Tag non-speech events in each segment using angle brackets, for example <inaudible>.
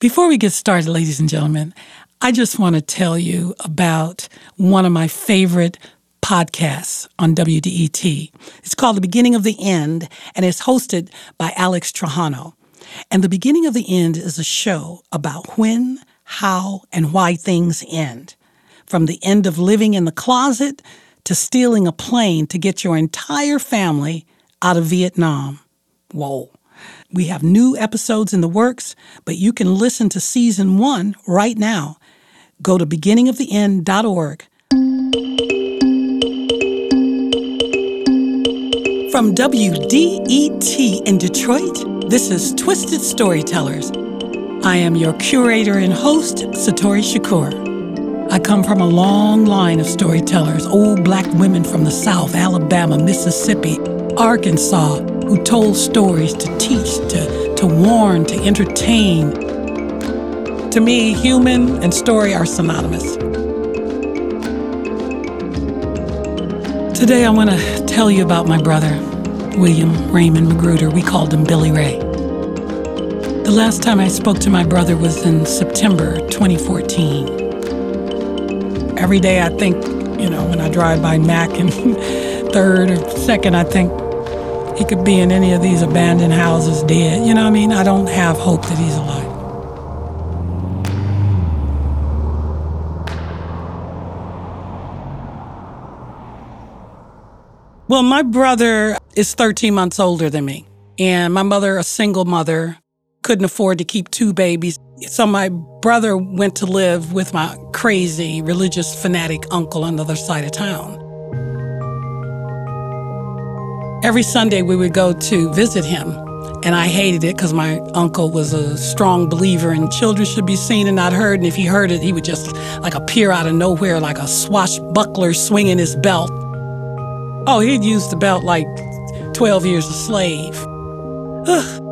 Before we get started, ladies and gentlemen, I just want to tell you about one of my favorite podcasts on WDET. It's called The Beginning of the End, and it's hosted by Alex Trajano. And The Beginning of the End is a show about when, how, and why things end. From the end of living in the closet to stealing a plane to get your entire family out of Vietnam. Whoa. We have new episodes in the works, but you can listen to season one right now. Go to beginningoftheend.org. From WDET in Detroit, this is Twisted Storytellers. I am your curator and host, Satori Shakoor. I come from a long line of storytellers, old black women from the South, Alabama, Mississippi, Arkansas, who told stories to teach, to, to warn, to entertain. To me, human and story are synonymous. Today, I want to tell you about my brother, William Raymond Magruder. We called him Billy Ray. The last time I spoke to my brother was in September 2014. Every day I think, you know, when I drive by Mack and <laughs> third or second, I think he could be in any of these abandoned houses dead. You know what I mean? I don't have hope that he's alive. Well, my brother is 13 months older than me, and my mother, a single mother, couldn't afford to keep two babies. So my brother went to live with my crazy religious fanatic uncle on the other side of town. Every Sunday we would go to visit him, and I hated it because my uncle was a strong believer in children should be seen and not heard. And if he heard it, he would just like appear out of nowhere like a swashbuckler swinging his belt. Oh, he'd used the belt like 12 years a slave. Ugh.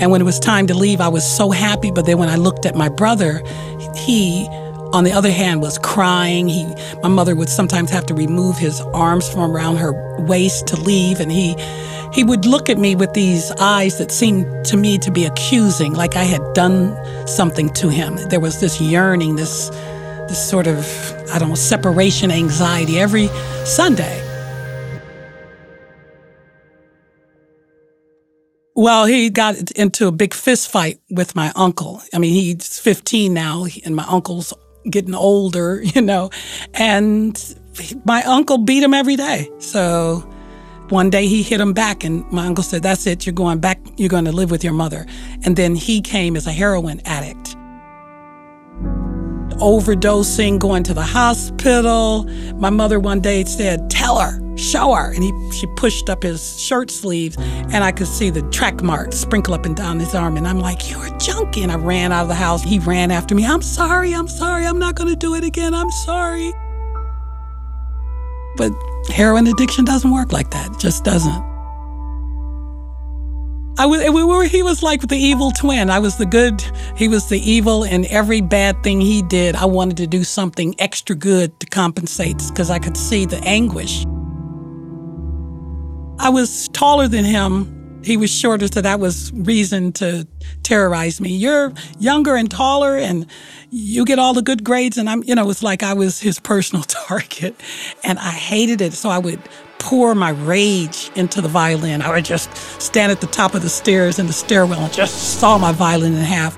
And when it was time to leave, I was so happy. But then when I looked at my brother, he on the other hand, was crying. He, my mother would sometimes have to remove his arms from around her waist to leave, and he, he would look at me with these eyes that seemed to me to be accusing, like I had done something to him. There was this yearning, this, this sort of, I don't know, separation anxiety every Sunday. Well, he got into a big fist fight with my uncle. I mean, he's 15 now, and my uncle's getting older, <laughs> you know, and my uncle beat him every day. So one day he hit him back, and my uncle said, That's it, you're going back, you're going to live with your mother. And then he came as a heroin addict. Overdosing, going to the hospital. My mother one day said, Tell her, show her. And he, she pushed up his shirt sleeves, and I could see the track marks sprinkle up and down his arm. And I'm like, You're a junkie. And I ran out of the house. He ran after me. I'm sorry. I'm sorry. I'm not going to do it again. I'm sorry. But heroin addiction doesn't work like that. It just doesn't. I was, we were, he was like the evil twin. I was the good, he was the evil, and every bad thing he did, I wanted to do something extra good to compensate because I could see the anguish. I was taller than him. He was shorter, so that was reason to terrorize me. You're younger and taller, and you get all the good grades. And I'm, you know, it's like I was his personal <laughs> target. And I hated it. So I would pour my rage into the violin. I would just stand at the top of the stairs in the stairwell and just saw my violin in half.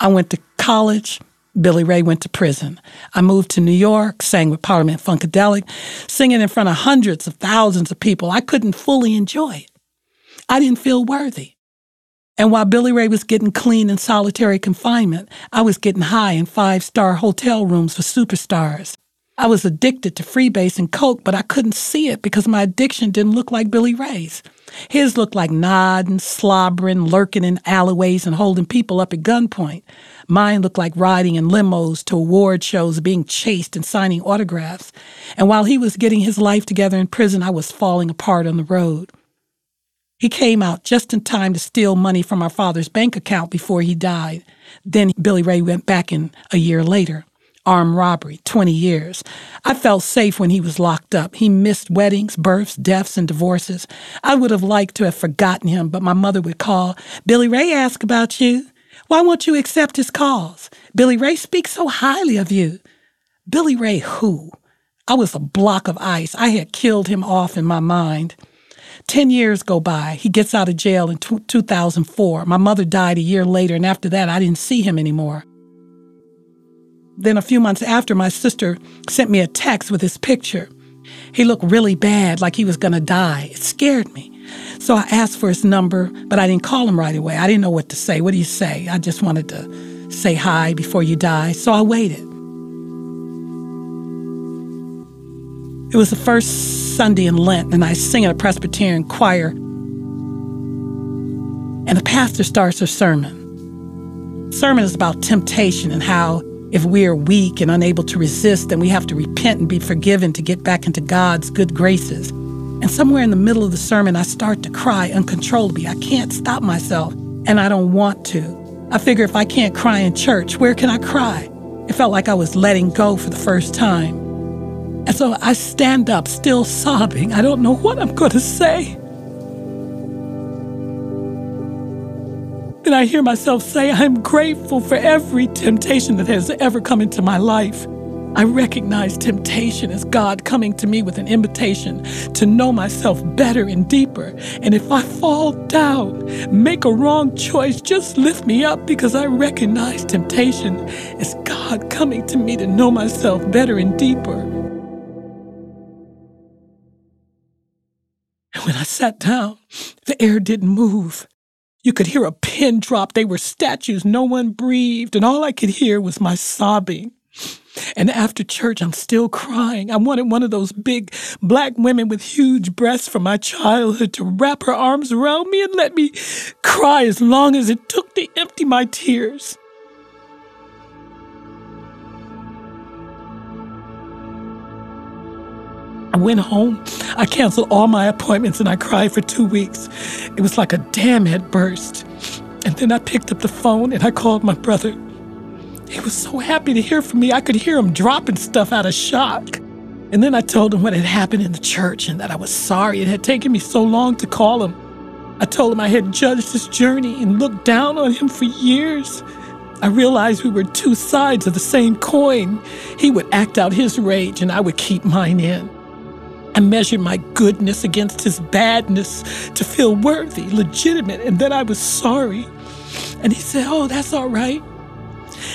I went to college. Billy Ray went to prison. I moved to New York, sang with Parliament Funkadelic, singing in front of hundreds of thousands of people. I couldn't fully enjoy it. I didn't feel worthy. And while Billy Ray was getting clean in solitary confinement, I was getting high in five star hotel rooms for superstars. I was addicted to freebase and coke, but I couldn't see it because my addiction didn't look like Billy Ray's. His looked like nodding, slobbering, lurking in alleyways and holding people up at gunpoint. Mine looked like riding in limos to award shows, being chased and signing autographs. And while he was getting his life together in prison, I was falling apart on the road. He came out just in time to steal money from our father's bank account before he died. Then Billy Ray went back in a year later. Armed robbery, 20 years. I felt safe when he was locked up. He missed weddings, births, deaths, and divorces. I would have liked to have forgotten him, but my mother would call, Billy Ray asked about you. Why won't you accept his calls? Billy Ray speaks so highly of you. Billy Ray who? I was a block of ice. I had killed him off in my mind. Ten years go by. He gets out of jail in t- 2004. My mother died a year later, and after that, I didn't see him anymore. Then a few months after, my sister sent me a text with his picture. He looked really bad, like he was going to die. It scared me. So I asked for his number, but I didn't call him right away. I didn't know what to say. What do you say? I just wanted to say hi before you die. So I waited. It was the first Sunday in Lent, and I sing in a Presbyterian choir. And the pastor starts her sermon. sermon is about temptation and how if we are weak and unable to resist, then we have to repent and be forgiven to get back into God's good graces. And somewhere in the middle of the sermon, I start to cry uncontrollably. I can't stop myself, and I don't want to. I figure if I can't cry in church, where can I cry? It felt like I was letting go for the first time. And so I stand up, still sobbing. I don't know what I'm going to say. And I hear myself say, I'm grateful for every temptation that has ever come into my life. I recognize temptation as God coming to me with an invitation to know myself better and deeper. And if I fall down, make a wrong choice, just lift me up because I recognize temptation as God coming to me to know myself better and deeper. And when I sat down, the air didn't move. You could hear a pin drop. They were statues. No one breathed. And all I could hear was my sobbing. And after church, I'm still crying. I wanted one of those big black women with huge breasts from my childhood to wrap her arms around me and let me cry as long as it took to empty my tears. I went home. I canceled all my appointments and I cried for two weeks. It was like a dam had burst. And then I picked up the phone and I called my brother. He was so happy to hear from me. I could hear him dropping stuff out of shock. And then I told him what had happened in the church and that I was sorry it had taken me so long to call him. I told him I had judged his journey and looked down on him for years. I realized we were two sides of the same coin. He would act out his rage and I would keep mine in. I measured my goodness against his badness to feel worthy, legitimate, and that I was sorry. And he said, Oh, that's all right.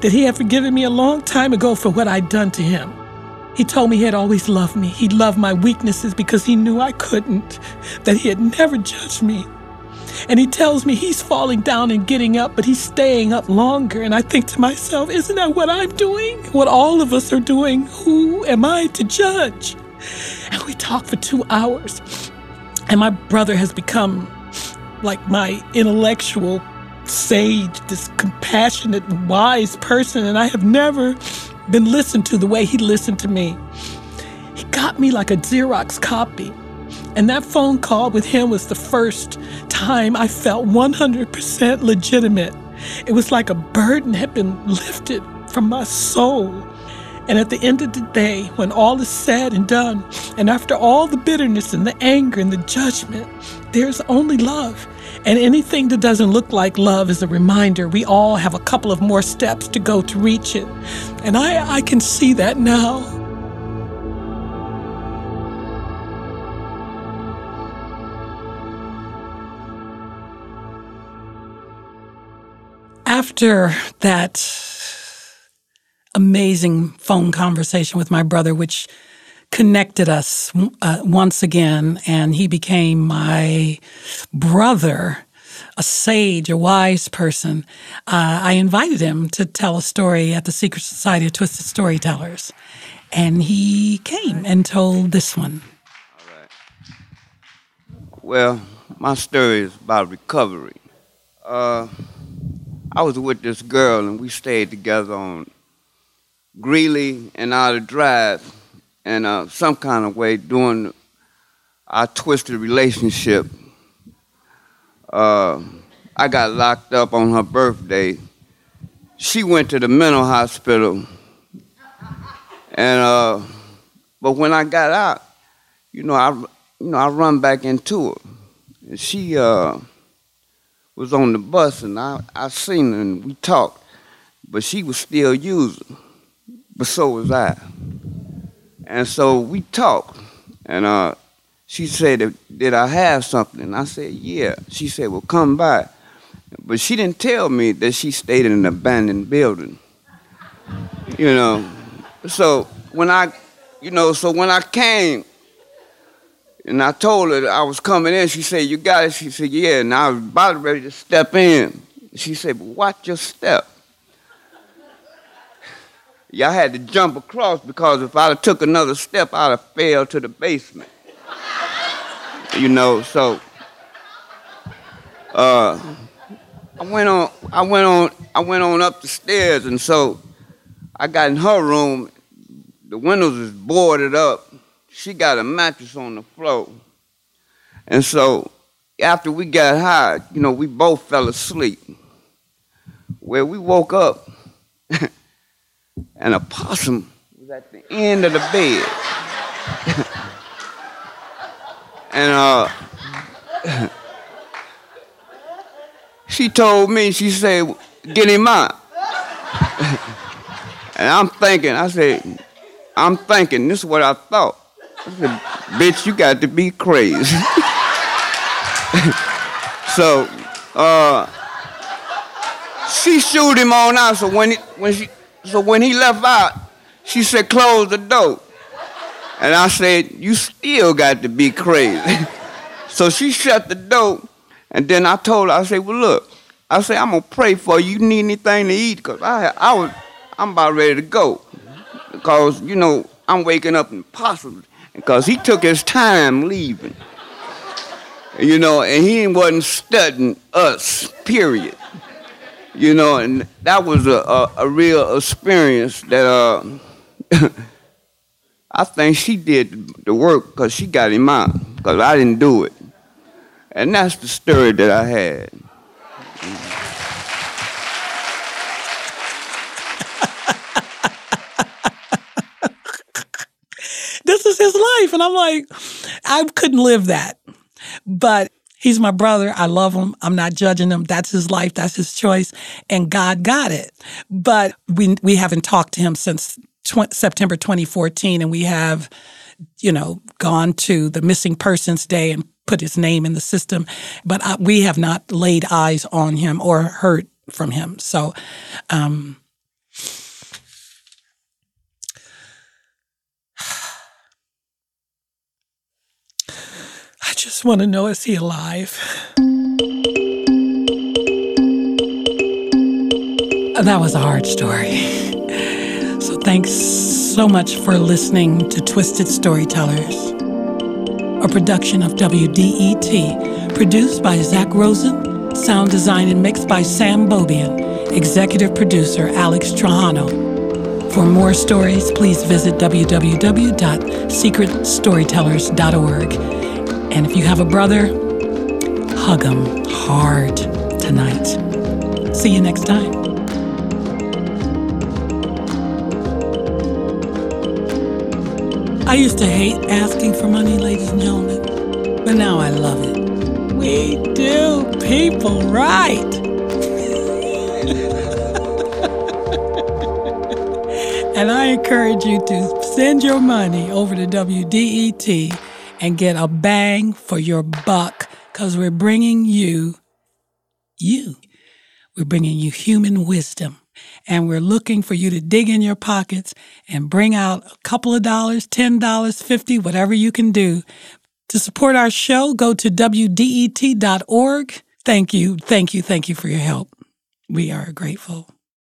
That he had forgiven me a long time ago for what I'd done to him. He told me he had always loved me. He loved my weaknesses because he knew I couldn't, that he had never judged me. And he tells me he's falling down and getting up, but he's staying up longer. And I think to myself, isn't that what I'm doing? What all of us are doing? Who am I to judge? We talked for two hours. And my brother has become like my intellectual sage, this compassionate, wise person. And I have never been listened to the way he listened to me. He got me like a Xerox copy. And that phone call with him was the first time I felt 100% legitimate. It was like a burden had been lifted from my soul. And at the end of the day, when all is said and done, and after all the bitterness and the anger and the judgment, there's only love. And anything that doesn't look like love is a reminder we all have a couple of more steps to go to reach it. And I, I can see that now. After that amazing phone conversation with my brother, which connected us uh, once again. And he became my brother, a sage, a wise person. Uh, I invited him to tell a story at the Secret Society of Twisted Storytellers. And he came and told this one. All right. Well, my story is about recovery. Uh, I was with this girl, and we stayed together on Greeley and Outer Drive in uh, some kind of way during our twisted relationship. Uh, I got locked up on her birthday. She went to the mental hospital And uh, but when I got out, you know, I you know I run back into her, and she uh was on the bus, and I I seen her and we talked, but she was still using, but so was I. And so we talked, and uh, she said, "Did I have something?" I said, "Yeah." She said, "Well, come by," but she didn't tell me that she stayed in an abandoned building. You know, so when I, you know, so when I came. And I told her I was coming in. She said, You got it? She said, Yeah. And I was about ready to step in. She said, But watch your step. I had to jump across because if I'd have took another step, I'd have fell to the basement. you know, so uh, I went on I went on I went on up the stairs and so I got in her room. The windows was boarded up. She got a mattress on the floor. And so after we got high, you know, we both fell asleep. Where we woke up and a possum was at the end of the bed. <laughs> and uh, <coughs> she told me, she said, get him out. <laughs> and I'm thinking, I said, I'm thinking, this is what I thought. I said, bitch, you got to be crazy. <laughs> so, uh, she shoot him on out. So when he, when she so when he left out, she said, close the door. And I said, you still got to be crazy. <laughs> so she shut the door, and then I told her, I said, well, look, I said, I'm gonna pray for you. You need anything to eat? Cause I, I was, I'm about ready to go. Because, you know, I'm waking up impossible. Because he took his time leaving. You know, and he wasn't studying us, period you know, and that was a, a, a real experience that uh, <laughs> I think she did the work because she got him out because I didn't do it. And that's the story that I had. <laughs> this is his life. And I'm like, I couldn't live that. But He's my brother. I love him. I'm not judging him. That's his life. That's his choice. And God got it. But we, we haven't talked to him since tw- September 2014. And we have, you know, gone to the missing persons day and put his name in the system. But I, we have not laid eyes on him or heard from him. So, um, just want to know is he alive? That was a hard story. So thanks so much for listening to Twisted Storytellers, a production of WDET, produced by Zach Rosen, sound design and mixed by Sam Bobian, executive producer Alex Trajano. For more stories, please visit www.secretstorytellers.org and if you have a brother, hug him hard tonight. See you next time. I used to hate asking for money, ladies and gentlemen, but now I love it. We do people right. <laughs> and I encourage you to send your money over to WDET and get a bang for your buck because we're bringing you, you, we're bringing you human wisdom. And we're looking for you to dig in your pockets and bring out a couple of dollars, $10, 50, whatever you can do. To support our show, go to WDET.org. Thank you, thank you, thank you for your help. We are grateful.